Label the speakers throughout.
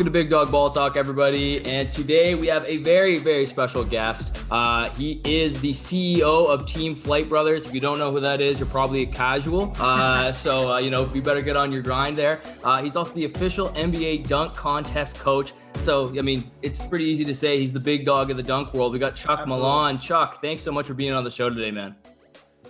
Speaker 1: Welcome to Big Dog Ball Talk, everybody. And today we have a very, very special guest. Uh, he is the CEO of Team Flight Brothers. If you don't know who that is, you're probably a casual. Uh, so, uh, you know, you better get on your grind there. Uh, he's also the official NBA dunk contest coach. So, I mean, it's pretty easy to say he's the big dog of the dunk world. We got Chuck Absolutely. Millan. Chuck, thanks so much for being on the show today, man.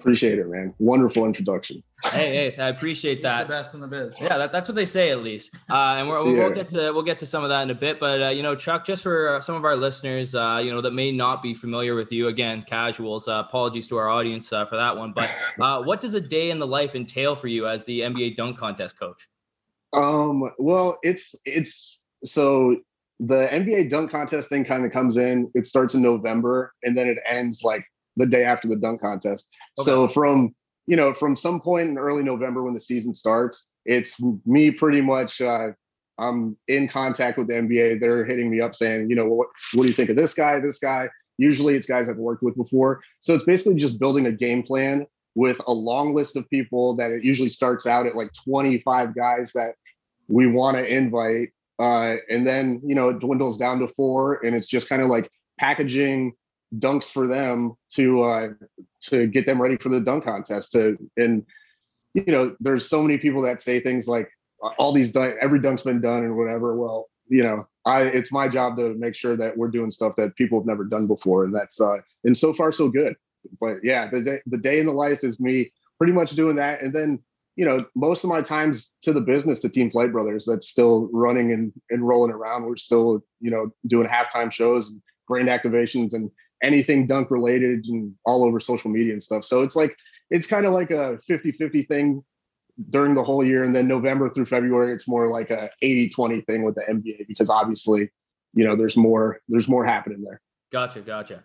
Speaker 2: Appreciate it, man. Wonderful introduction.
Speaker 1: Hey, hey, I appreciate that.
Speaker 3: the best in the biz.
Speaker 1: Yeah, that, that's what they say at least. Uh, and we will yeah. get to we'll get to some of that in a bit. But uh, you know, Chuck, just for uh, some of our listeners, uh, you know, that may not be familiar with you, again, casuals. Uh, apologies to our audience uh, for that one. But what does a day in the life entail for you as the NBA dunk contest coach?
Speaker 2: Um. Well, it's it's so the NBA dunk contest thing kind of comes in. It starts in November and then it ends like the day after the dunk contest. Okay. So from you know from some point in early November when the season starts, it's me pretty much. Uh, I'm in contact with the NBA. They're hitting me up saying, you know, what what do you think of this guy? This guy. Usually it's guys I've worked with before. So it's basically just building a game plan with a long list of people that it usually starts out at like 25 guys that we want to invite. Uh, and then, you know, it dwindles down to four and it's just kind of like packaging dunks for them to uh, to get them ready for the dunk contest. To and you know, there's so many people that say things like all these dunk, every dunk's been done and whatever. Well, you know, I it's my job to make sure that we're doing stuff that people have never done before, and that's uh, and so far so good. But yeah, the day the day in the life is me pretty much doing that, and then you know, most of my time's to the business, to Team Flight Brothers, that's still running and, and rolling around. We're still, you know, doing halftime shows and brand activations and anything dunk related and all over social media and stuff. So it's like it's kind of like a 50-50 thing during the whole year and then November through February it's more like a 80-20 thing with the NBA because obviously, you know, there's more there's more happening there.
Speaker 1: Gotcha, gotcha.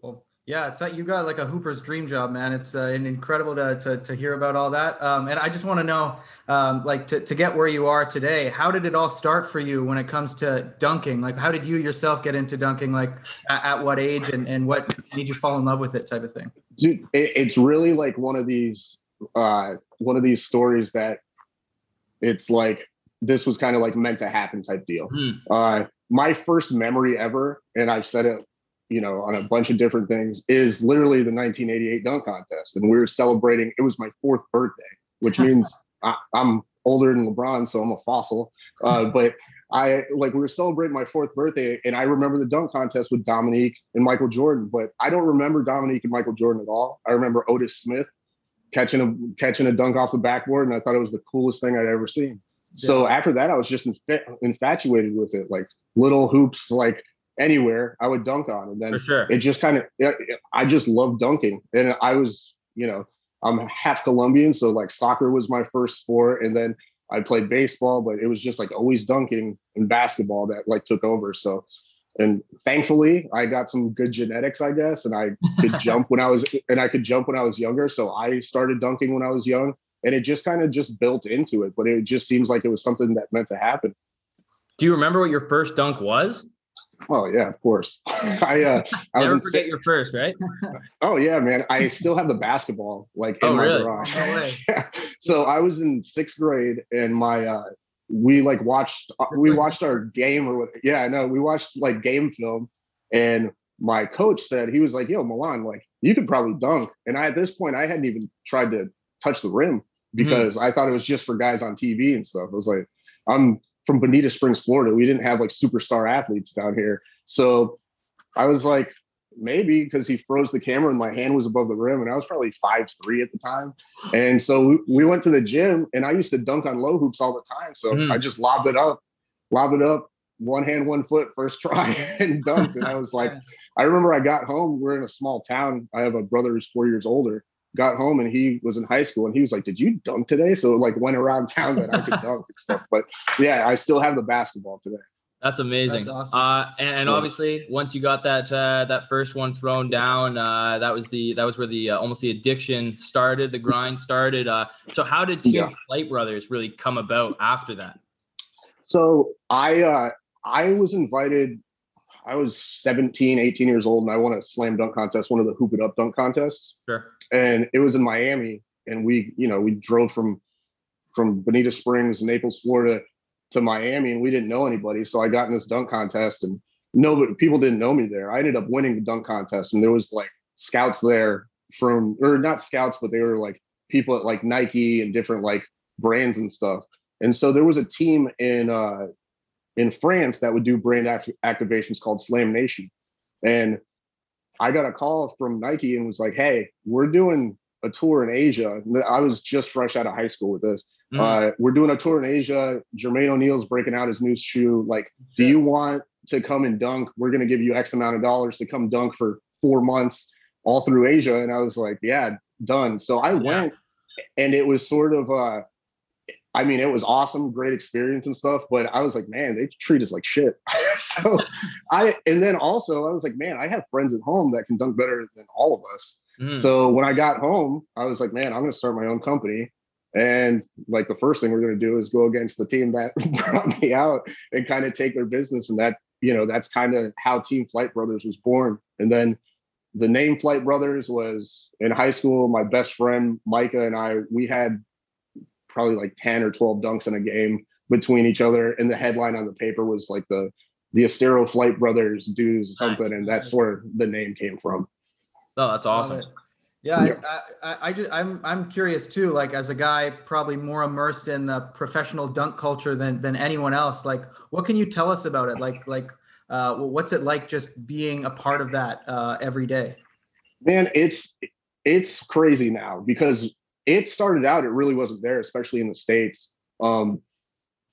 Speaker 3: Cool. Yeah, it's like you got like a Hooper's dream job, man. It's uh, incredible to, to, to hear about all that. Um, and I just want to know, um, like, to, to get where you are today, how did it all start for you when it comes to dunking? Like, how did you yourself get into dunking? Like, at, at what age and, and what made you fall in love with it, type of thing?
Speaker 2: Dude, it, it's really like one of these uh, one of these stories that it's like this was kind of like meant to happen type deal. Hmm. Uh, my first memory ever, and I've said it you know, on a bunch of different things, is literally the 1988 dunk contest. And we were celebrating, it was my fourth birthday, which means I, am older than LeBron, so I'm a fossil. Uh, but I like we were celebrating my fourth birthday, and I remember the dunk contest with Dominique and Michael Jordan, but I don't remember Dominique and Michael Jordan at all. I remember Otis Smith catching a catching a dunk off the backboard, and I thought it was the coolest thing I'd ever seen. Yeah. So after that, I was just infatuated with it, like little hoops, like anywhere I would dunk on. And then
Speaker 1: sure.
Speaker 2: it just kind of, I just love dunking. And I was, you know, I'm half Colombian. So like soccer was my first sport. And then I played baseball, but it was just like always dunking and basketball that like took over. So, and thankfully I got some good genetics, I guess. And I could jump when I was, and I could jump when I was younger. So I started dunking when I was young and it just kind of just built into it, but it just seems like it was something that meant to happen.
Speaker 1: Do you remember what your first dunk was?
Speaker 2: Oh yeah, of course. I uh I
Speaker 1: never forget your first, right?
Speaker 2: oh yeah, man. I still have the basketball like in oh, my really? garage. No yeah. So I was in sixth grade and my uh we like watched uh, we watched our game or what yeah, no, we watched like game film and my coach said he was like, yo, Millan, like you could probably dunk. And I at this point I hadn't even tried to touch the rim mm-hmm. because mm-hmm. I thought it was just for guys on TV and stuff. I was like, I'm from Bonita Springs, Florida. We didn't have like superstar athletes down here. So I was like, maybe because he froze the camera and my hand was above the rim and I was probably five three at the time. And so we went to the gym and I used to dunk on low hoops all the time. So mm. I just lobbed it up, lobbed it up, one hand, one foot, first try and dunked. And I was like, I remember I got home. We're in a small town. I have a brother who's four years older got home and he was in high school and he was like, "Did you dunk today?" So like went around town that I could dunk and stuff. But yeah, I still have the basketball today.
Speaker 1: That's amazing. That's awesome. Uh, and, and yeah. obviously, once you got that uh, that first one thrown down, uh, that was the that was where the uh, almost the addiction started, the grind started. Uh, so, how did Team yeah. Flight Brothers really come about after that?
Speaker 2: So I uh, I was invited I was 17, 18 years old, and I won a slam dunk contest, one of the hoop it up dunk contests.
Speaker 1: Sure.
Speaker 2: And it was in Miami, and we, you know, we drove from from Bonita Springs, Naples, Florida, to Miami and we didn't know anybody. So I got in this dunk contest and no people didn't know me there. I ended up winning the dunk contest and there was like scouts there from or not scouts, but they were like people at like Nike and different like brands and stuff. And so there was a team in uh in France that would do brand act- activations called Slam Nation. And I got a call from Nike and was like, "Hey, we're doing a tour in Asia." I was just fresh out of high school with this. Mm. Uh, we're doing a tour in Asia. Jermaine O'Neal's breaking out his new shoe. Like, do you want to come and dunk? We're going to give you X amount of dollars to come dunk for four months all through Asia. And I was like, "Yeah, done." So I yeah. went, and it was sort of. Uh, I mean, it was awesome, great experience and stuff. But I was like, man, they treat us like shit. so I, and then also I was like, man, I have friends at home that can dunk better than all of us. Mm. So when I got home, I was like, man, I'm going to start my own company. And like the first thing we're going to do is go against the team that brought me out and kind of take their business. And that, you know, that's kind of how Team Flight Brothers was born. And then the name Flight Brothers was in high school. My best friend Micah and I, we had probably like 10 or 12 dunks in a game between each other. And the headline on the paper was like the the Estero Flight Brothers dues something, nice. and that's where the name came from.
Speaker 1: Oh, that's awesome.
Speaker 3: Yeah, yeah. I, I, I, just I'm I'm curious too. Like as a guy, probably more immersed in the professional dunk culture than than anyone else. Like, what can you tell us about it? Like like uh, what's it like just being a part of that uh, every day?
Speaker 2: Man, it's it's crazy now because it started out, it really wasn't there, especially in the States. Um,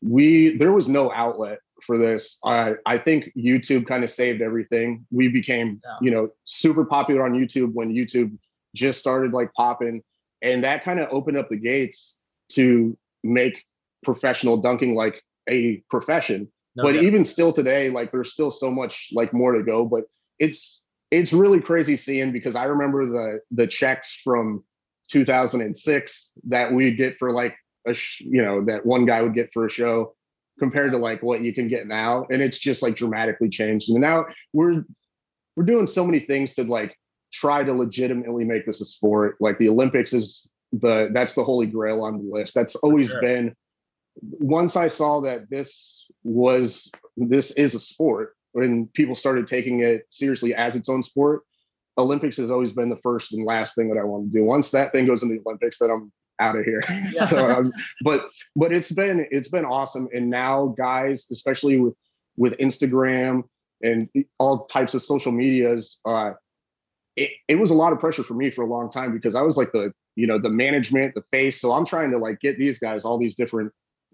Speaker 2: we there was no outlet for this. I I think YouTube kind of saved everything. We became, yeah. you know, super popular on YouTube when YouTube just started like popping. And that kind of opened up the gates to make professional dunking like a profession. No, but yeah. even still today, like there's still so much like more to go. But it's it's really crazy seeing because I remember the the checks from 2006 that we get for like a sh- you know that one guy would get for a show compared to like what you can get now. And it's just like dramatically changed. And now we're we're doing so many things to like try to legitimately make this a sport. Like the olympics is the that's the holy grail on the list. That's always sure. been once i saw that this was this is a sport when people started taking it seriously as its own sport Olympics has always been the first and last thing that I want to do. Once that thing goes in the Olympics, then I'm out of here. Yeah. so, um, but but it's been it's been awesome, and now guys, especially with with Instagram and all types of social medias, uh, it, it was a lot of pressure for me for a long time because I was like the you know the management, the face. So I'm trying to like get these guys all these different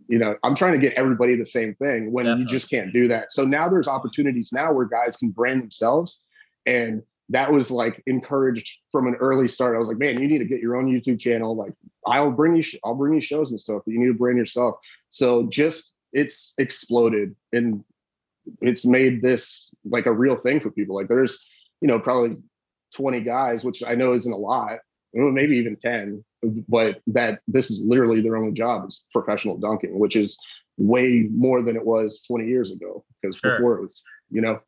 Speaker 2: you know i'm trying to get everybody the same thing when Definitely. you just can't do that so now there's opportunities now where guys can brand themselves and that was like encouraged from an early start. I was like, man, you need to get your own YouTube channel. Like, I'll bring you, sh- I'll bring you shows and stuff, but you need to brand yourself. So just it's exploded and it's made this like a real thing for people. Like, there's, you know, probably 20 guys, which I know isn't a lot, maybe even 10, but that this is literally their only job is professional dunking, which is way more than it was 20 years ago because sure. before it was, you know,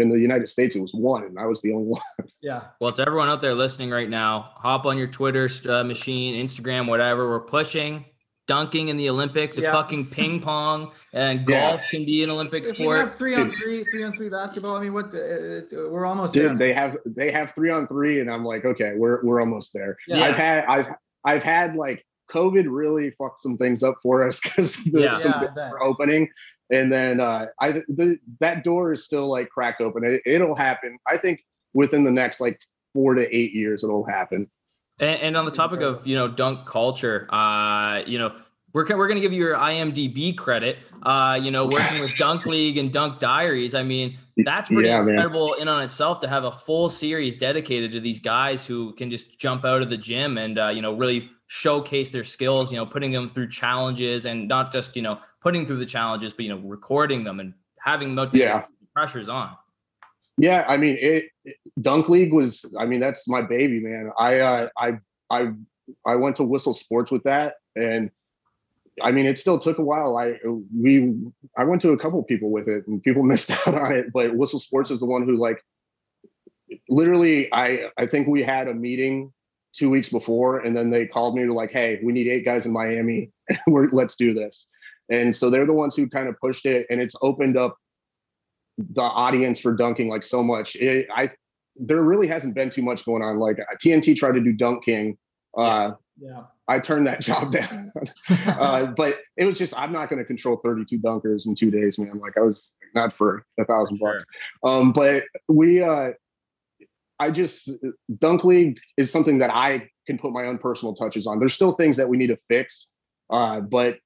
Speaker 2: in the United States, it was one, and I was the only one.
Speaker 3: Yeah.
Speaker 1: Well, it's everyone out there listening right now. Hop on your Twitter uh, machine, Instagram, whatever. We're pushing dunking in the Olympics, yeah. fucking ping pong, and golf yeah. can be an Olympic if sport.
Speaker 3: have three on three, three on three basketball. I mean, what? Uh, we're almost
Speaker 2: Dude, there. They have they have three on three, and I'm like, okay, we're we're almost there. Yeah. I've had I've I've had like COVID really fucked some things up for us because the yeah, some yeah, opening and then uh, I the, that door is still like cracked open. It, it'll happen. I think within the next like four to eight years, it'll happen.
Speaker 1: And, and on the topic of you know dunk culture, uh, you know we're, we're going to give you your IMDb credit. Uh, you know, working with Dunk League and Dunk Diaries. I mean, that's pretty yeah, incredible man. in on itself to have a full series dedicated to these guys who can just jump out of the gym and uh, you know really showcase their skills, you know, putting them through challenges and not just, you know, putting through the challenges, but, you know, recording them and having motivation yeah. pressures on.
Speaker 2: Yeah. I mean, it, it, Dunk League was, I mean, that's my baby, man. I, uh, I, I, I went to Whistle Sports with that. And I mean, it still took a while. I, we, I went to a couple people with it and people missed out on it, but Whistle Sports is the one who like, literally, I, I think we had a meeting two weeks before, and then they called me to like, "Hey, we need eight guys in Miami. We're let's do this." and so they're the ones who kind of pushed it, and it's opened up the audience for dunking like so much. It, I there really hasn't been too much going on. Like TNT tried to do Dunk King. Uh, yeah. I turned that job down. uh, but it was just I'm not going to control 32 dunkers in two days, man. Like I was not for a thousand bucks. Um, but we, uh, I just Dunk League is something that I can put my own personal touches on. There's still things that we need to fix, uh, but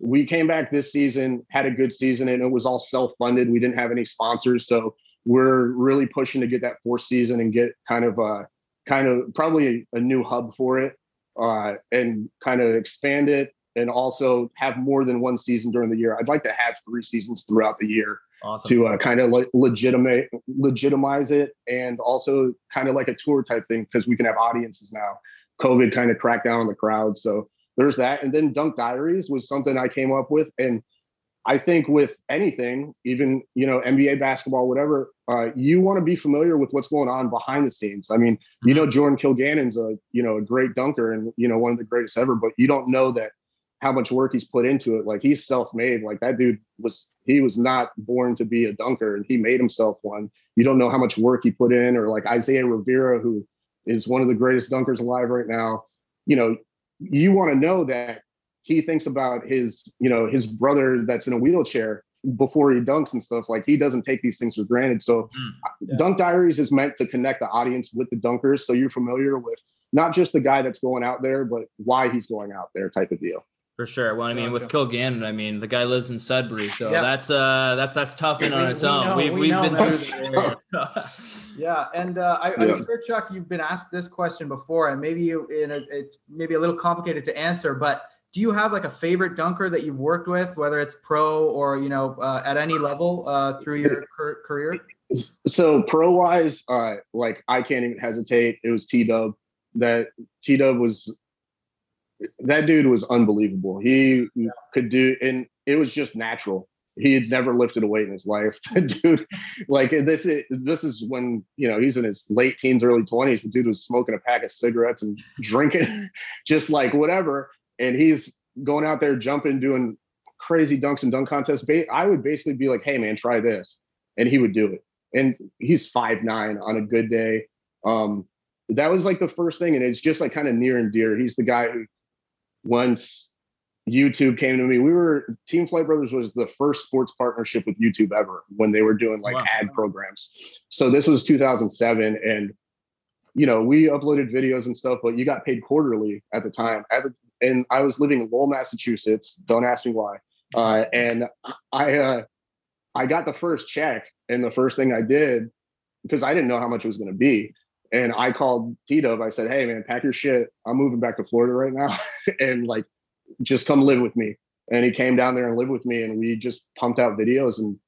Speaker 2: we came back this season, had a good season, and it was all self-funded. We didn't have any sponsors, so we're really pushing to get that fourth season and get kind of a kind of probably a, a new hub for it uh, and kind of expand it and also have more than one season during the year. I'd like to have three seasons throughout the year awesome. to uh, kind of le- legitimate legitimize it and also kind of like a tour type thing because we can have audiences now. COVID kind of cracked down on the crowd, so there's that. And then Dunk Diaries was something I came up with, and I think with anything, even you know NBA basketball, whatever, uh, you want to be familiar with what's going on behind the scenes. I mean, you mm-hmm. know, Jordan Kilganon's a you know a great dunker and you know one of the greatest ever, but you don't know that how much work he's put into it. Like he's self-made. Like that dude was he was not born to be a dunker, and he made himself one. You don't know how much work he put in, or like Isaiah Rivera, who is one of the greatest dunkers alive right now. You know, you want to know that he thinks about his, you know, his brother that's in a wheelchair before he dunks and stuff. Like he doesn't take these things for granted. So mm, yeah. Dunk Diaries is meant to connect the audience with the dunkers. So you're familiar with not just the guy that's going out there, but why he's going out there type of deal.
Speaker 1: For sure. Well, I mean, with Kilganon, I mean, the guy lives in Sudbury, so yeah. that's uh that's that's tough in on its we own. Know, we've we we've know, been man. through
Speaker 3: the Yeah, and uh, I, am sure Chuck, you've been asked this question before, and maybe you in a, it's maybe a little complicated to answer, but do you have like a favorite dunker that you've worked with, whether it's pro or you know uh, at any level uh, through your career?
Speaker 2: So pro wise, uh, like I can't even hesitate. It was T Dub. That T Dub was that dude was unbelievable. He yeah. could do, and it was just natural. He had never lifted a weight in his life. The dude, like this is this is when you know he's in his late teens, early twenties. The dude was smoking a pack of cigarettes and drinking, just like whatever and he's going out there jumping, doing crazy dunks and dunk contests. I would basically be like, "Hey, man, try this," and he would do it. And he's five nine on a good day. Um, that was like the first thing, and it's just like kind of near and dear. He's the guy who once YouTube came to me. We were Team Flight Brothers was the first sports partnership with YouTube ever when they were doing like wow. ad programs. So this was 2007, and you know we uploaded videos and stuff, but you got paid quarterly at the time. At the and I was living in Lowell, Massachusetts. Don't ask me why. Uh, and I uh, I got the first check, and the first thing I did because I didn't know how much it was going to be, and I called Tito. I said, "Hey, man, pack your shit. I'm moving back to Florida right now, and like, just come live with me." And he came down there and lived with me, and we just pumped out videos, and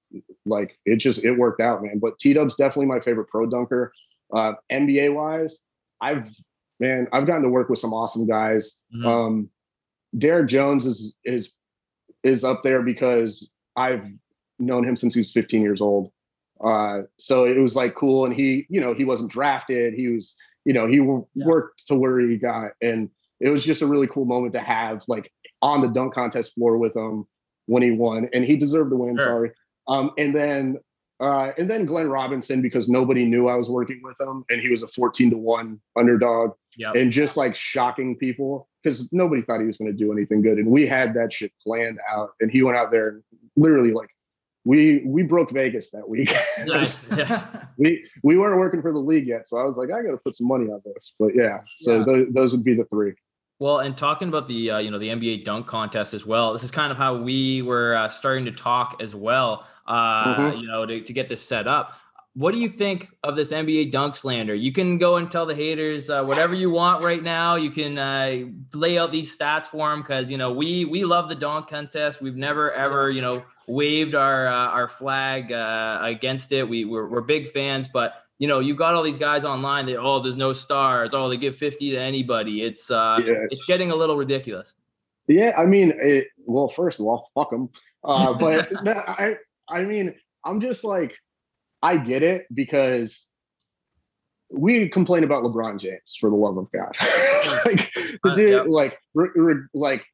Speaker 2: like it just it worked out, man. But T Dub's definitely my favorite pro dunker. Uh, NBA wise, I've man, I've gotten to work with some awesome guys. Mm-hmm. Um, Derrick Jones is is is up there because I've known him since he was 15 years old. Uh, so it was like cool, and he, you know, he wasn't drafted. He was, you know, he yeah. worked to where he got, and it was just a really cool moment to have like on the dunk contest floor with him when he won, and he deserved to win. Sure. Sorry. Um, and then uh, and then Glenn Robinson because nobody knew I was working with him, and he was a 14 to one underdog, yep. and just like shocking people because nobody thought he was going to do anything good, and we had that shit planned out, and he went out there and literally like we we broke Vegas that week. Nice. we we weren't working for the league yet, so I was like, I got to put some money on this. But yeah, so yeah. Th- those would be the three.
Speaker 1: Well, and talking about the uh, you know the NBA dunk contest as well, this is kind of how we were uh, starting to talk as well. Uh, mm-hmm. You know, to, to get this set up. What do you think of this NBA dunk slander? You can go and tell the haters uh, whatever you want right now. You can uh, lay out these stats for them because you know we we love the dunk contest. We've never ever you know waved our uh, our flag against it. We we're, we're big fans, but you know, you got all these guys online that oh, there's no stars. Oh, they give 50 to anybody. It's uh yeah. it's getting a little ridiculous.
Speaker 2: Yeah, I mean, it, well, first of all, fuck them. Uh, but I I mean, I'm just like I get it because we complain about LeBron James for the love of God. like the uh, dude, yep. like re, re, like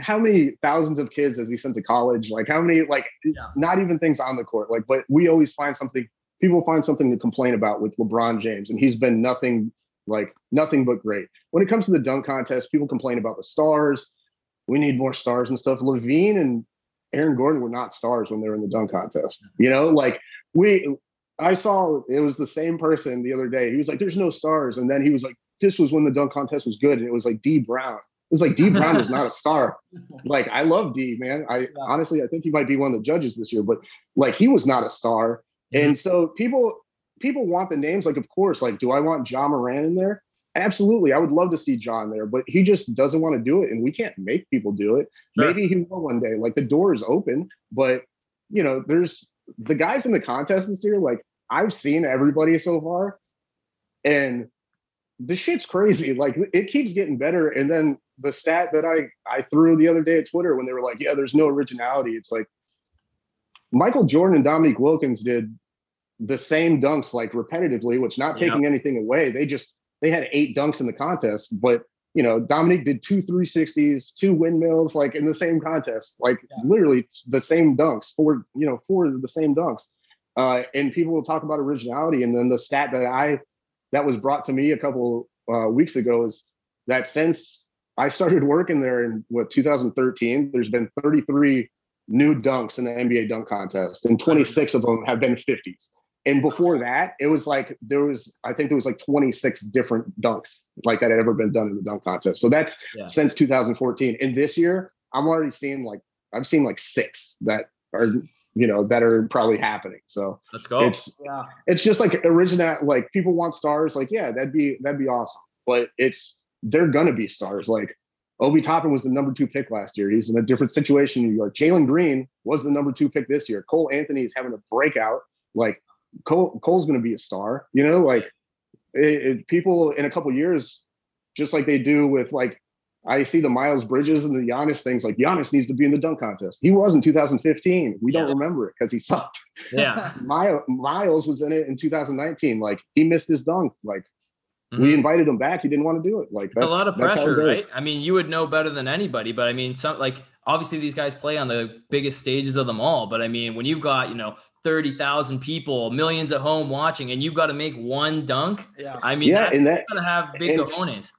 Speaker 2: how many thousands of kids has he sent to college? Like how many, like yeah. not even things on the court. Like, but we always find something, people find something to complain about with LeBron James, and he's been nothing like nothing but great. When it comes to the dunk contest, people complain about the stars. We need more stars and stuff. LaVine and Aaron Gordon were not stars when they were in the dunk contest. You know, like we I saw it was the same person the other day. He was like, There's no stars. And then he was like, This was when the dunk contest was good. And it was like D Brown. It was like D Brown was not a star. Like I love D, man. I yeah. honestly I think he might be one of the judges this year, but like he was not a star. Mm-hmm. And so people people want the names. Like, of course, like, do I want Ja Morant in there? Absolutely. I would love to see John there, but he just doesn't want to do it. And we can't make people do it. Sure. Maybe he will one day. Like the door is open, but you know, there's the guys in the contest this year, like I've seen everybody so far, and the shit's crazy. Like it keeps getting better. And then the stat that I I threw the other day at Twitter when they were like, "Yeah, there's no originality." It's like Michael Jordan and Dominique Wilkins did the same dunks like repetitively, which not taking yep. anything away. They just they had eight dunks in the contest, but you know, Dominique did two 360s, two windmills, like in the same contest, like yeah. literally the same dunks, four, you know, four of the same dunks. Uh, and people will talk about originality. And then the stat that I that was brought to me a couple uh, weeks ago is that since I started working there in what 2013, there's been 33 new dunks in the NBA dunk contest, and 26 of them have been 50s. And before that, it was like there was, I think there was like 26 different dunks like that had ever been done in the dunk contest. So that's yeah. since 2014. And this year, I'm already seeing like I've seen like six that are you know that are probably happening. So
Speaker 1: let's go.
Speaker 2: It's yeah. it's just like original. Like people want stars. Like yeah, that'd be that'd be awesome. But it's they're gonna be stars. Like Obi Toppin was the number two pick last year. He's in a different situation in New York. Jalen Green was the number two pick this year. Cole Anthony is having a breakout. Like Cole, Cole's going to be a star. You know, like it, it, people in a couple years, just like they do with like I see the Miles Bridges and the Giannis things. Like Giannis needs to be in the dunk contest. He was in 2015. We yeah. don't remember it because he sucked.
Speaker 1: Yeah, Miles
Speaker 2: Miles was in it in 2019. Like he missed his dunk. Like Mm-hmm. We invited him back. He didn't want to do it. Like
Speaker 1: a lot of pressure, right? I mean, you would know better than anybody, but I mean, some like obviously these guys play on the biggest stages of them all. But I mean, when you've got you know thirty thousand people, millions at home watching, and you've got to make one dunk, yeah, I mean, yeah, and that going to have big and, cojones.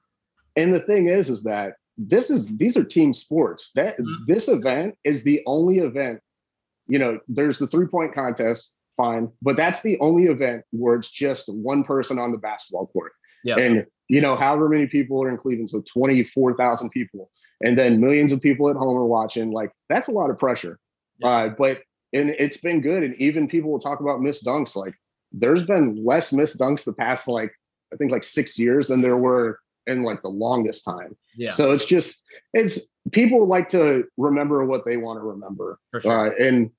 Speaker 2: And the thing is, is that this is these are team sports. That mm-hmm. this event is the only event. You know, there's the three point contest, fine, but that's the only event where it's just one person on the basketball court. Yeah. And you know, however many people are in Cleveland, so 24,000 people, and then millions of people at home are watching, like that's a lot of pressure. Yeah. Uh, but and it's been good. And even people will talk about missed dunks. Like there's been less missed dunks the past like I think like six years than there were in like the longest time. Yeah. So it's just it's people like to remember what they want to remember. Sure. Uh, and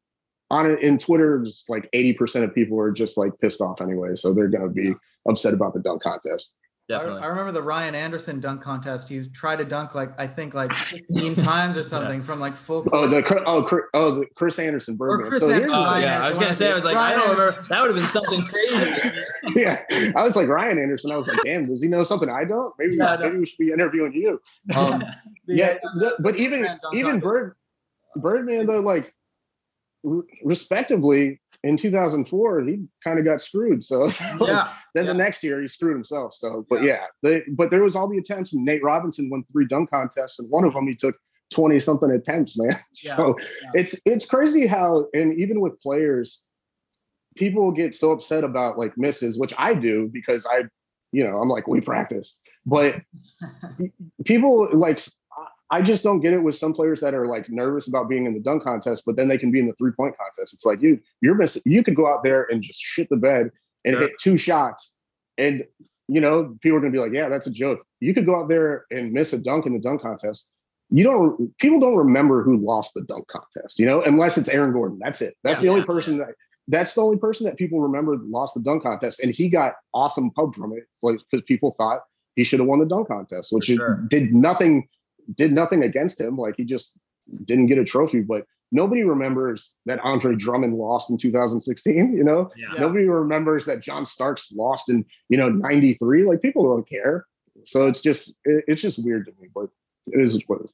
Speaker 2: on it in Twitter, just like 80% of people are just like pissed off anyway. So they're gonna be upset about the dunk contest.
Speaker 3: Definitely. I, I, remember the Ryan Anderson dunk contest. He tried to dunk like I think like 15 times or something yeah. from like full.
Speaker 2: Oh, the oh, oh, the Chris Andersen Birdman.
Speaker 3: Or Chris so Anderson.
Speaker 1: Oh, yeah, I was gonna say I was like Ryan I don't remember. That would have been something crazy.
Speaker 2: yeah, I was like Ryan Anderson. I was like, damn, does he know something I don't? Maybe yeah, maybe we should be interviewing you. Um, yeah, but even even Bird Birdman though, like respectively in 2004 he kind of got screwed so yeah then yeah. the next year he screwed himself so but yeah, yeah they, but there was all the attempts and nate robinson won three dunk contests and one of them he took 20 something attempts man so yeah. it's it's crazy how and even with players people get so upset about like misses which i do because i you know i'm like we practice but people like I just don't get it with some players that are like nervous about being in the dunk contest, but then they can be in the three point contest. It's like you you're missing. You could go out there and just shit the bed and hit two shots, and you know people are gonna be like, yeah, that's a joke. You could go out there and miss a dunk in the dunk contest. You don't. People don't remember who lost the dunk contest. You know, unless it's Aaron Gordon. That's it. That's yeah, the only yeah. person that. That's the only person that people remember lost the dunk contest, and he got awesome pub from it, like because people thought he should have won the dunk contest, which sure. did nothing did nothing against him. Like he just didn't get a trophy, but nobody remembers that Andre Drummond lost in 2016. You know, yeah. nobody remembers that John Starks lost in you know 93. Like people don't care. So it's just it, it's just weird to me, but it is what it is.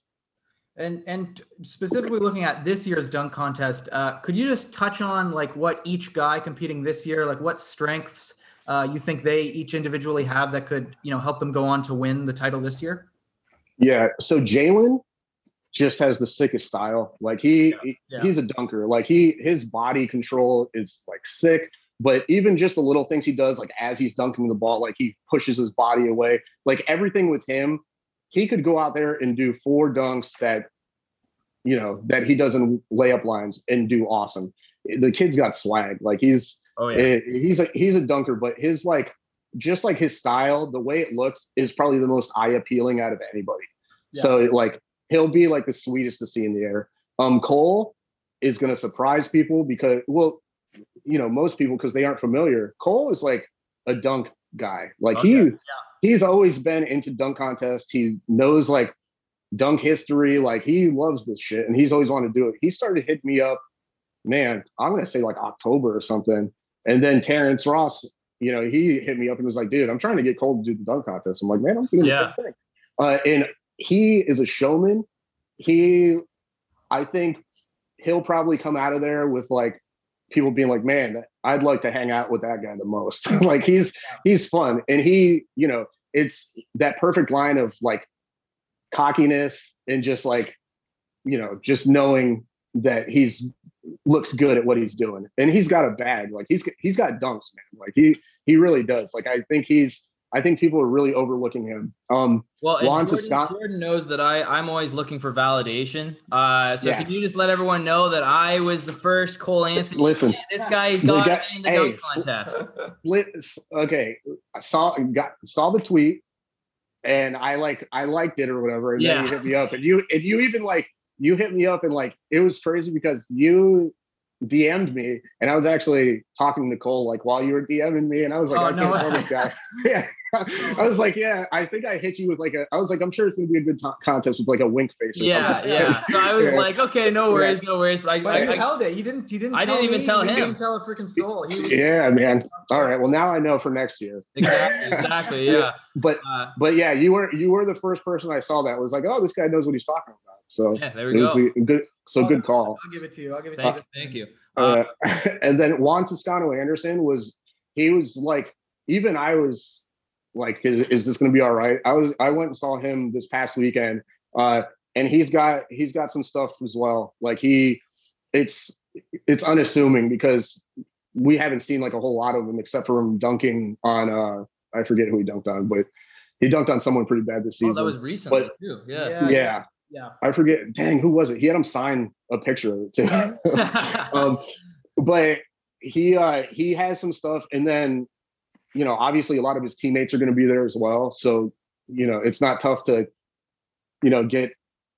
Speaker 3: And and specifically looking at this year's dunk contest, uh, could you just touch on like what each guy competing this year, like what strengths uh, you think they each individually have that could you know help them go on to win the title this year?
Speaker 2: Yeah. So Jalen just has the sickest style. Like he, yeah. Yeah. he's a dunker. Like he his body control is like sick. But even just the little things he does, like as he's dunking the ball, like he pushes his body away, like everything with him, he could go out there and do four dunks that, you know, that he doesn't layup lines and do awesome. The kid's got swag. Like he's, oh yeah, eh, he's a he's a dunker, but his like just like his style, the way it looks is probably the most eye appealing out of anybody. Yeah. So like he'll be like the sweetest to see in the air. Um, Cole is going to surprise people because well, you know most people because they aren't familiar. Cole is like a dunk guy. Like okay. he yeah. he's always been into dunk contests. He knows like dunk history. Like he loves this shit, and he's always wanted to do it. He started hitting me up, man. I'm gonna say like October or something. And then Terrence Ross, you know, he hit me up and was like, "Dude, I'm trying to get Cole to do the dunk contest." I'm like, "Man, I'm doing yeah. the same thing." Uh, and he is a showman. He, I think, he'll probably come out of there with like people being like, man, I'd like to hang out with that guy the most. like he's he's fun. And he, you know, it's that perfect line of like cockiness and just like, you know, just knowing that he's looks good at what he's doing. And he's got a bag. Like he's he's got dunks, man. Like he he really does. Like I think he's I think people are really overlooking him. Um,
Speaker 1: well, Jordan, Scott- Jordan knows that I I'm always looking for validation. Uh, so yeah. can you just let everyone know that I was the first Cole Anthony?
Speaker 2: Listen,
Speaker 1: this guy got, got in the hey, dunk
Speaker 2: contest. okay, I saw got saw the tweet, and I like I liked it or whatever, and yeah. then you hit me up, and you and you even like you hit me up and like it was crazy because you DM'd me, and I was actually talking to Cole like while you were DMing me, and I was like, oh, I no. can't tell this guy. yeah, I was like, yeah, I think I hit you with like a. I was like, I'm sure it's gonna be a good t- contest with like a wink face.
Speaker 1: yeah,
Speaker 2: something.
Speaker 1: yeah. Yeah. So I was yeah. like, okay, no worries, yeah. no worries. But I,
Speaker 3: but
Speaker 1: I,
Speaker 3: I, held it. You didn't. You didn't.
Speaker 1: I didn't even
Speaker 3: me.
Speaker 1: tell
Speaker 3: you
Speaker 1: him.
Speaker 3: Didn't tell a freaking soul.
Speaker 2: yeah, man. All right. Well, now I know for next year.
Speaker 1: Exactly. Exactly. Yeah.
Speaker 2: but uh, but yeah, you were you were the first person I saw that was like, oh, this guy knows what he's talking about. So
Speaker 1: yeah, there we go.
Speaker 2: good. So good call.
Speaker 3: I'll give it to you. I'll give it
Speaker 1: thank,
Speaker 3: to you.
Speaker 1: Thank you.
Speaker 2: Uh, and then Juan Toscano Anderson was he was like even I was like is, is this going to be all right? I was I went and saw him this past weekend, uh, and he's got he's got some stuff as well. Like he, it's it's unassuming because we haven't seen like a whole lot of him except for him dunking on uh I forget who he dunked on, but he dunked on someone pretty bad this season. Oh,
Speaker 1: that was recently but, too.
Speaker 2: Yeah. yeah. yeah. Yeah. I forget. Dang, who was it? He had him sign a picture of it too. um, but he uh he has some stuff, and then you know, obviously a lot of his teammates are going to be there as well. So you know, it's not tough to you know get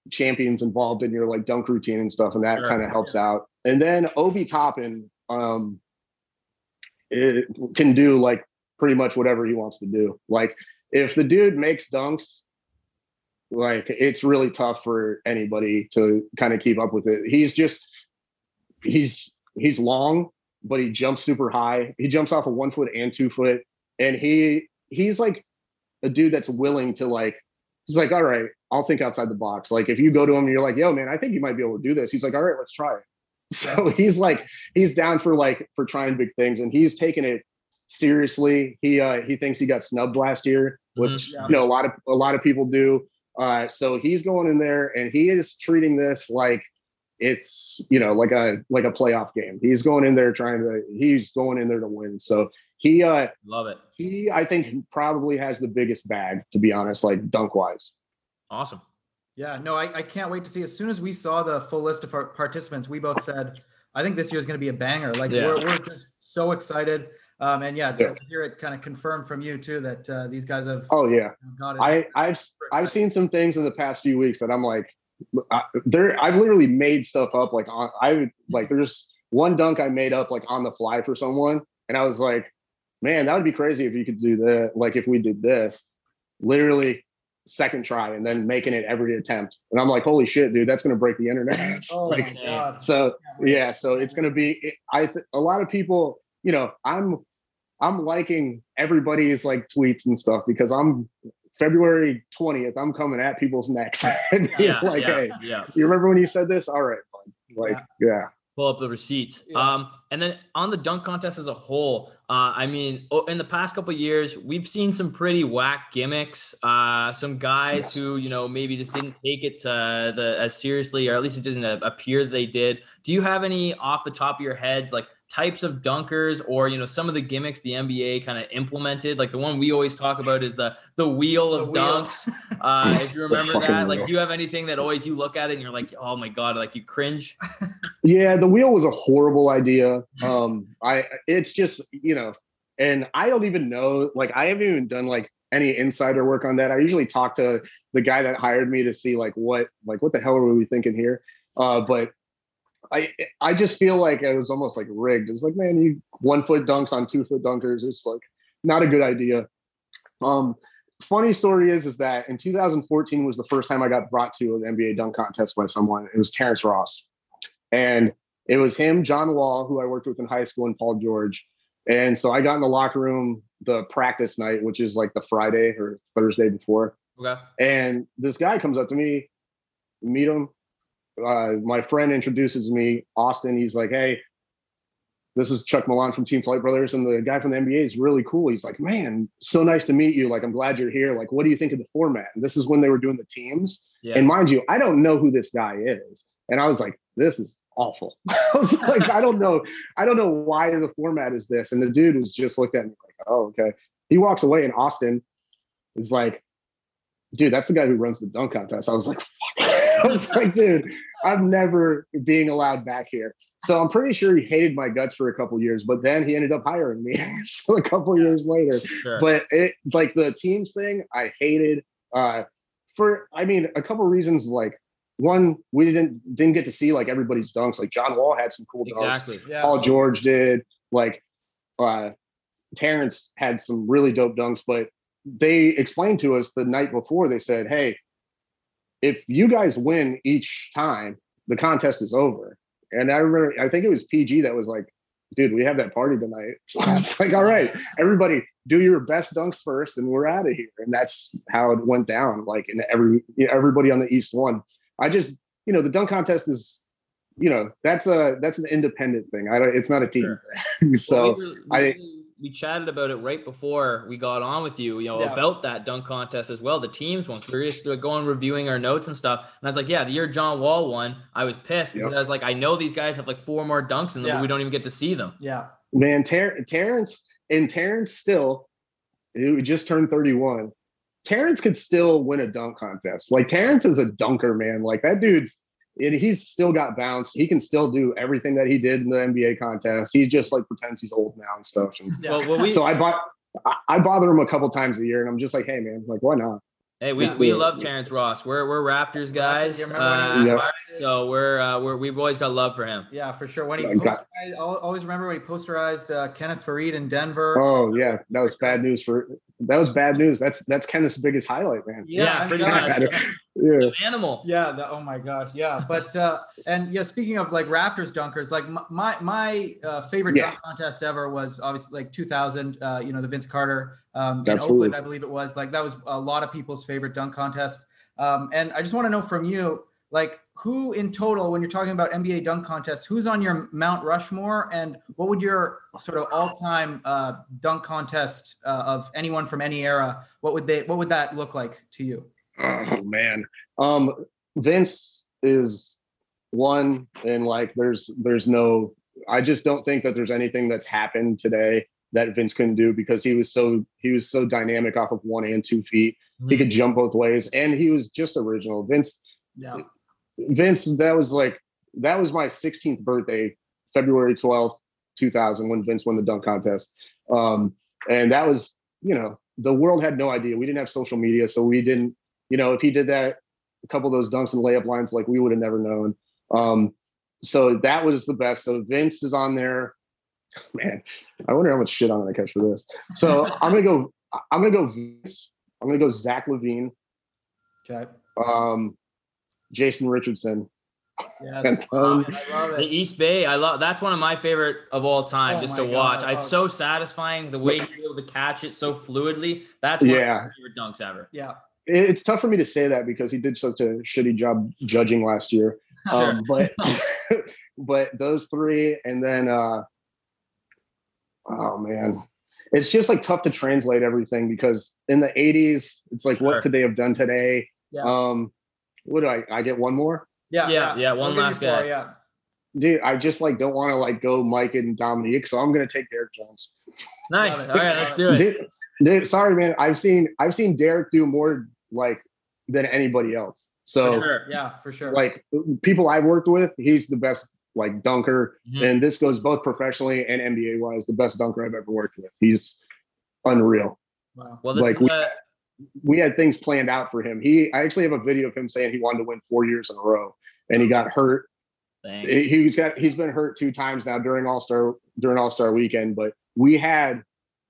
Speaker 2: champions involved in your like dunk routine and stuff, and that kind of helps yeah. out. And then Obi Toppin um it can do like pretty much whatever he wants to do. Like if the dude makes dunks like it's really tough for anybody to kind of keep up with it. He's just he's he's long, but he jumps super high. He jumps off of one foot and two foot, and he he's like a dude that's willing to like. He's like, all right, I'll think outside the box. Like if you go to him and you're like, yo, man, I think you might be able to do this. He's like, all right, let's try it. So he's like, he's down for like for trying big things, and he's taking it seriously. He uh he thinks he got snubbed last year, which mm-hmm. you know a lot of a lot of people do. Uh, so he's going in there and he is treating this like it's you know like a like a playoff game. He's going in there trying to he's going in there to win. So he uh
Speaker 1: love it.
Speaker 2: He I think probably has the biggest bag to be honest, like dunk wise.
Speaker 1: Awesome.
Speaker 3: Yeah, no, I, I can't wait to see. As soon as we saw the full list of our participants, we both said, I think this year is going to be a banger. Like yeah. we're, we're just so excited. Um, and yeah, to, yeah. to, hear it kind of confirmed from you too that uh, these guys have.
Speaker 2: Oh yeah, got it. I I've I've seen some things in the past few weeks that I'm like, I, there I've literally made stuff up like on I like there's one dunk I made up like on the fly for someone, and I was like, man, that would be crazy if you could do that. Like if we did this, literally second try and then making it every attempt. And I'm like, holy shit, dude, that's gonna break the internet.
Speaker 3: oh
Speaker 2: like,
Speaker 3: my god.
Speaker 2: So yeah, so it's gonna be. I th- a lot of people, you know, I'm I'm liking everybody's like tweets and stuff because I'm February 20th, I'm coming at people's necks and yeah, like,
Speaker 1: yeah,
Speaker 2: hey,
Speaker 1: yeah.
Speaker 2: you remember when you said this? All right, fine. Like, yeah. yeah.
Speaker 1: Pull up the receipts. Yeah. Um, and then on the dunk contest as a whole, uh, I mean, in the past couple years, we've seen some pretty whack gimmicks. Uh, some guys who you know maybe just didn't take it uh, the as seriously, or at least it didn't appear they did. Do you have any off the top of your heads, like types of dunkers or you know some of the gimmicks the NBA kind of implemented. Like the one we always talk about is the the wheel of the dunks. uh, if you remember that, like, do you have anything that always you look at it and you're like, oh my god, like you cringe?
Speaker 2: yeah, the wheel was a horrible idea. Um, I it's just you know, and I don't even know. Like I haven't even done like any insider work on that. I usually talk to the guy that hired me to see like what like what the hell are we thinking here. Uh, but I I just feel like it was almost like rigged. It was like, man, you one foot dunks on two foot dunkers. It's like not a good idea. Um, funny story is is that in 2014 was the first time I got brought to an NBA dunk contest by someone. It was Terrence Ross, and it was him, John Wall, who I worked with in high school, and Paul George. And so I got in the locker room the practice night, which is like the Friday or Thursday before.
Speaker 1: Okay.
Speaker 2: And this guy comes up to me, meet him, uh, my friend introduces me, Austin. He's like, "Hey, this is Chuck Millan from Team Flight Brothers, and the guy from the NBA is really cool." He's like, "Man, so nice to meet you. Like, I'm glad you're here. Like, what do you think of the format?" And this is when they were doing the teams. Yeah. And mind you, I don't know who this guy is, and I was like, "This is awful." I was like, "I don't know. I don't know why the format is this." And the dude was just looked at me like, "Oh, okay." He walks away, and Austin is like, "Dude, that's the guy who runs the dunk contest." I was like, Fuck. I was like, dude, I'm never being allowed back here. So I'm pretty sure he hated my guts for a couple years, but then he ended up hiring me a couple years later. Sure. But it like the teams thing, I hated uh for I mean a couple reasons like one, we didn't didn't get to see like everybody's dunks. Like John Wall had some cool dunks. Exactly. Yeah. Paul George did. Like uh Terrence had some really dope dunks, but they explained to us the night before, they said, Hey, if you guys win each time, the contest is over. And I remember, I think it was PG that was like, dude, we have that party tonight. it's like, all right, everybody do your best dunks first and we're out of here. And that's how it went down. Like in every, you know, everybody on the East won. I just, you know, the dunk contest is, you know, that's a, that's an independent thing. I don't, it's not a team. Sure. so well, we were, we I,
Speaker 1: we chatted about it right before we got on with you, you know, yeah. about that dunk contest as well. The teams one. Curious to go and reviewing our notes and stuff. And I was like, yeah, the year John Wall won, I was pissed yep. because I was like, I know these guys have like four more dunks and yeah. we don't even get to see them.
Speaker 3: Yeah.
Speaker 2: Man, Ter- Terrence and Terrence still, who just turned 31. Terrence could still win a dunk contest. Like Terrence is a dunker, man. Like that dude's it, he's still got bounce. He can still do everything that he did in the NBA contest. He just like pretends he's old now and stuff. And yeah. well, well, we, so I bought, I bother him a couple times a year, and I'm just like, hey man, like why not?
Speaker 1: Hey, we, we love Terrence Ross. We're we're Raptors guys. Uh, yep. So we're uh, we're we've always got love for him.
Speaker 3: Yeah, for sure. When he posterized, always remember when he posterized uh, Kenneth Faried in Denver.
Speaker 2: Oh yeah, that was bad news for that was bad news. That's that's Kenneth's biggest highlight, man.
Speaker 1: Yeah, yeah pretty much. yeah. animal.
Speaker 3: Yeah. The, oh my gosh. Yeah. But uh, and yeah, speaking of like Raptors dunkers, like my my uh, favorite yeah. dunk contest ever was obviously like 2000. Uh, you know, the Vince Carter um, in Oakland, I believe it was. Like that was a lot of people's favorite dunk contest. Um, and I just want to know from you, like who in total, when you're talking about NBA dunk contest, who's on your Mount Rushmore, and what would your sort of all-time uh, dunk contest uh, of anyone from any era? What would they? What would that look like to you?
Speaker 2: Oh man, um, Vince is one, and like there's there's no. I just don't think that there's anything that's happened today that Vince couldn't do because he was so he was so dynamic off of one and two feet. Mm-hmm. He could jump both ways, and he was just original. Vince, yeah. Vince, that was like that was my 16th birthday, February 12th, 2000, when Vince won the dunk contest. Um, and that was, you know, the world had no idea. We didn't have social media, so we didn't, you know, if he did that, a couple of those dunks and layup lines, like we would have never known. Um, so that was the best. So Vince is on there man, I wonder how much shit I'm gonna catch for this. So I'm gonna go. I'm gonna go. Vince. I'm gonna go Zach LaVine.
Speaker 3: Okay.
Speaker 2: Um, Jason Richardson,
Speaker 3: Yes. Um,
Speaker 1: I love it. The East Bay, I love. That's one of my favorite of all time, oh just to God. watch. Oh. It's so satisfying the way you're able to catch it so fluidly. That's one yeah. of my favorite dunks ever.
Speaker 3: Yeah.
Speaker 2: It's tough for me to say that because he did such a shitty job judging last year. Sure. Um, but but those three, and then uh, oh man, it's just like tough to translate everything because in the 80s, it's like sure. what could they have done today? Yeah. Um, what do I? I get one more.
Speaker 1: Yeah, yeah, yeah. One we'll last guy.
Speaker 3: yeah.
Speaker 2: Dude, I just like don't want to like go Mike and Dominique, so I'm gonna take Derrick Jones.
Speaker 1: Nice. All right, let's do it.
Speaker 2: Dude, dude, sorry, man. I've seen I've seen Derrick do more like than anybody else. So
Speaker 3: for sure. yeah, for sure.
Speaker 2: Like people I've worked with, he's the best like dunker, mm-hmm. and this goes both professionally and NBA wise. The best dunker I've ever worked with. He's unreal.
Speaker 1: Wow. Well, like
Speaker 2: we, uh, we had things planned out for him. He, I actually have a video of him saying he wanted to win four years in a row, and he got hurt. He, he's got he's been hurt two times now during All Star during All Star weekend, but we had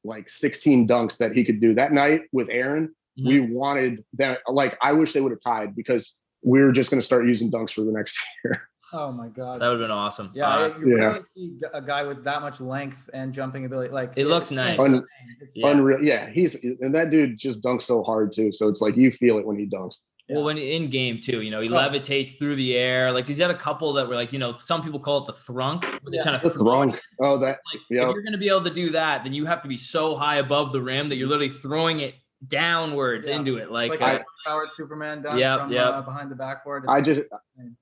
Speaker 2: like 16 dunks that he could do that night with Aaron. Mm-hmm. We wanted that. Like I wish they would have tied because we were just going to start using dunks for the next year.
Speaker 3: Oh my god,
Speaker 1: that would have been awesome.
Speaker 3: Yeah, uh, you yeah. see a guy with that much length and jumping ability. Like
Speaker 1: it looks nice,
Speaker 2: Un- yeah. unreal. Yeah, he's and that dude just dunks so hard too. So it's like you feel it when he dunks.
Speaker 1: Well, when in game too, you know, he oh. levitates through the air. Like he's had a couple that were like, you know, some people call it the thrunk. Where they yeah. kind of
Speaker 2: the thrunk. Oh, that.
Speaker 1: Like, yep. if you're going to be able to do that, then you have to be so high above the rim that you're literally throwing it downwards yeah. into it, like,
Speaker 3: like powered Superman dunk yep, from yep. Uh, behind the backboard. It's
Speaker 2: I just,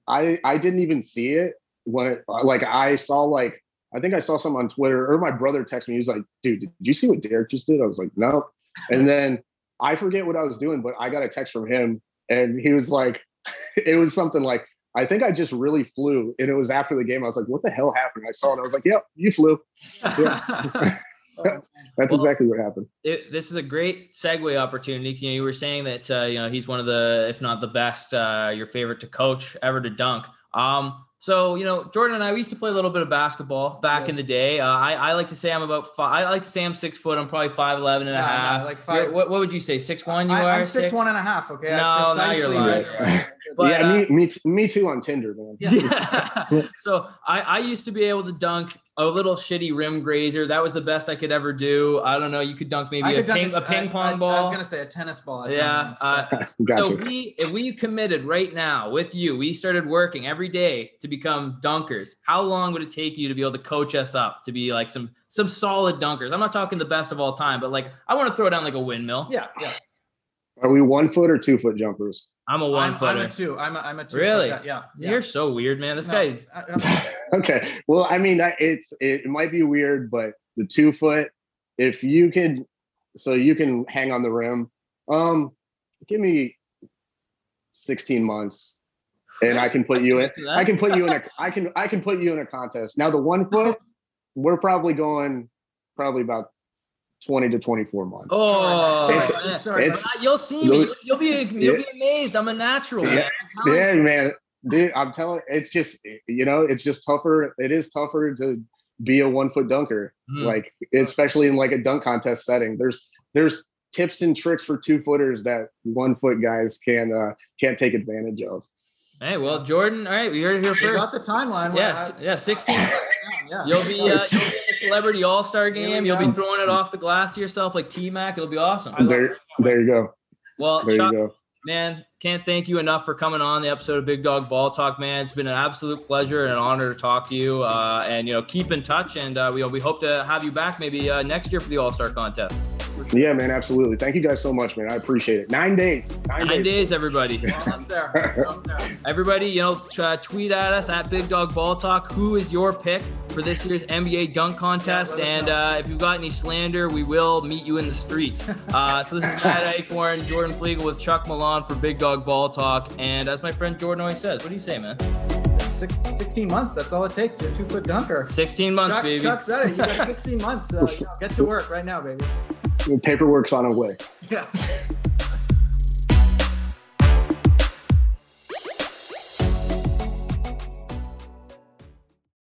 Speaker 2: I, I didn't even see it when, it, like, I saw like, I think I saw some on Twitter, or my brother texted me. He was like, "Dude, did you see what Derrick just did?" I was like, "No," and then I forget what I was doing, but I got a text from him, and he was like, it was something like, I think I just really flew. And it was after the game. I was like, what the hell happened? I saw it. I was like, yep, you flew. That's well, exactly what happened.
Speaker 1: It, this is a great segue opportunity. You know, you were saying that uh, you know he's one of the, if not the best, uh, your favorite to coach ever to dunk. Um, so you know, Jordan and I we used to play a little bit of basketball back yeah. in the day. Uh, I, I like to say I'm about five. I like to say I'm six foot. I'm probably five eleven and a half.
Speaker 3: Yeah, like five.
Speaker 1: What, what would you say? Six one? You I, are.
Speaker 3: I'm six, six one and a half. Okay.
Speaker 1: No, now you're lying.
Speaker 2: But, yeah, me, uh, me, me too on Tinder, man.
Speaker 1: Yeah. so I, I used to be able to dunk a little shitty rim grazer. That was the best I could ever do. I don't know. You could dunk maybe a ping, a, a ping pong I, ball. I
Speaker 3: was gonna say a tennis ball.
Speaker 1: Yeah. Uh, gotcha. So we, if we committed right now with you, we started working every day to become dunkers. How long would it take you to be able to coach us up to be like some some solid dunkers? I'm not talking the best of all time, but like I want to throw down like a windmill.
Speaker 3: Yeah, yeah.
Speaker 2: Are we one foot or two foot jumpers?
Speaker 1: I'm a one
Speaker 3: I'm,
Speaker 1: footer.
Speaker 3: I'm a two. I'm a, I'm a two.
Speaker 1: Really?
Speaker 3: Yeah, yeah.
Speaker 1: You're so weird, man. This no, guy.
Speaker 2: I, okay. Well, I mean, it's it might be weird, but the two foot, if you can, so you can hang on the rim. Um, give me 16 months, and I can put you in. I can put you in a. I can I can put you in a contest. Now the one foot, we're probably going probably about 20 to 24 months.
Speaker 1: Oh, it's, sorry, it's, you'll see me. You'll be you'll be amazed. I'm a natural.
Speaker 2: Yeah, man. yeah, man. Dude, I'm telling. It's just you know, it's just tougher. It is tougher to be a one foot dunker, mm. like especially in like a dunk contest setting. There's there's tips and tricks for two footers that one foot guys can uh, can't take advantage of.
Speaker 1: Hey, well, Jordan, all right, we heard it here first.
Speaker 3: got the timeline.
Speaker 1: Yes, I, yeah, 16. yeah. You'll be, uh, you'll be in a celebrity all star game. You'll be throwing it off the glass to yourself like T Mac. It'll be awesome.
Speaker 2: There, there you go.
Speaker 1: Well, there Chuck, you go. man, can't thank you enough for coming on the episode of Big Dog Ball Talk, man. It's been an absolute pleasure and an honor to talk to you. Uh, and, you know, keep in touch. And uh, we, we hope to have you back maybe uh, next year for the All Star contest.
Speaker 2: Yeah, man, absolutely. Thank you guys so much, man. I appreciate it. Nine days.
Speaker 1: Nine, Nine days. days. everybody. everybody, you know, uh, tweet at us at Big Dog Ball Talk. Who is your pick for this year's NBA dunk contest? Yeah, and uh, if you've got any slander, we will meet you in the streets. Uh, so this is Matt Acorn, Jordan Flegel with Chuck Millan for Big Dog Ball Talk. And as my friend Jordan always says, what do you say, man?
Speaker 3: Six, 16 months. That's all it takes. You're a two foot dunker.
Speaker 1: 16 months,
Speaker 3: Chuck,
Speaker 1: baby.
Speaker 3: Chuck said it. You got 16 months. Uh, get to work right now, baby
Speaker 2: paperwork's on a way.
Speaker 3: Yeah.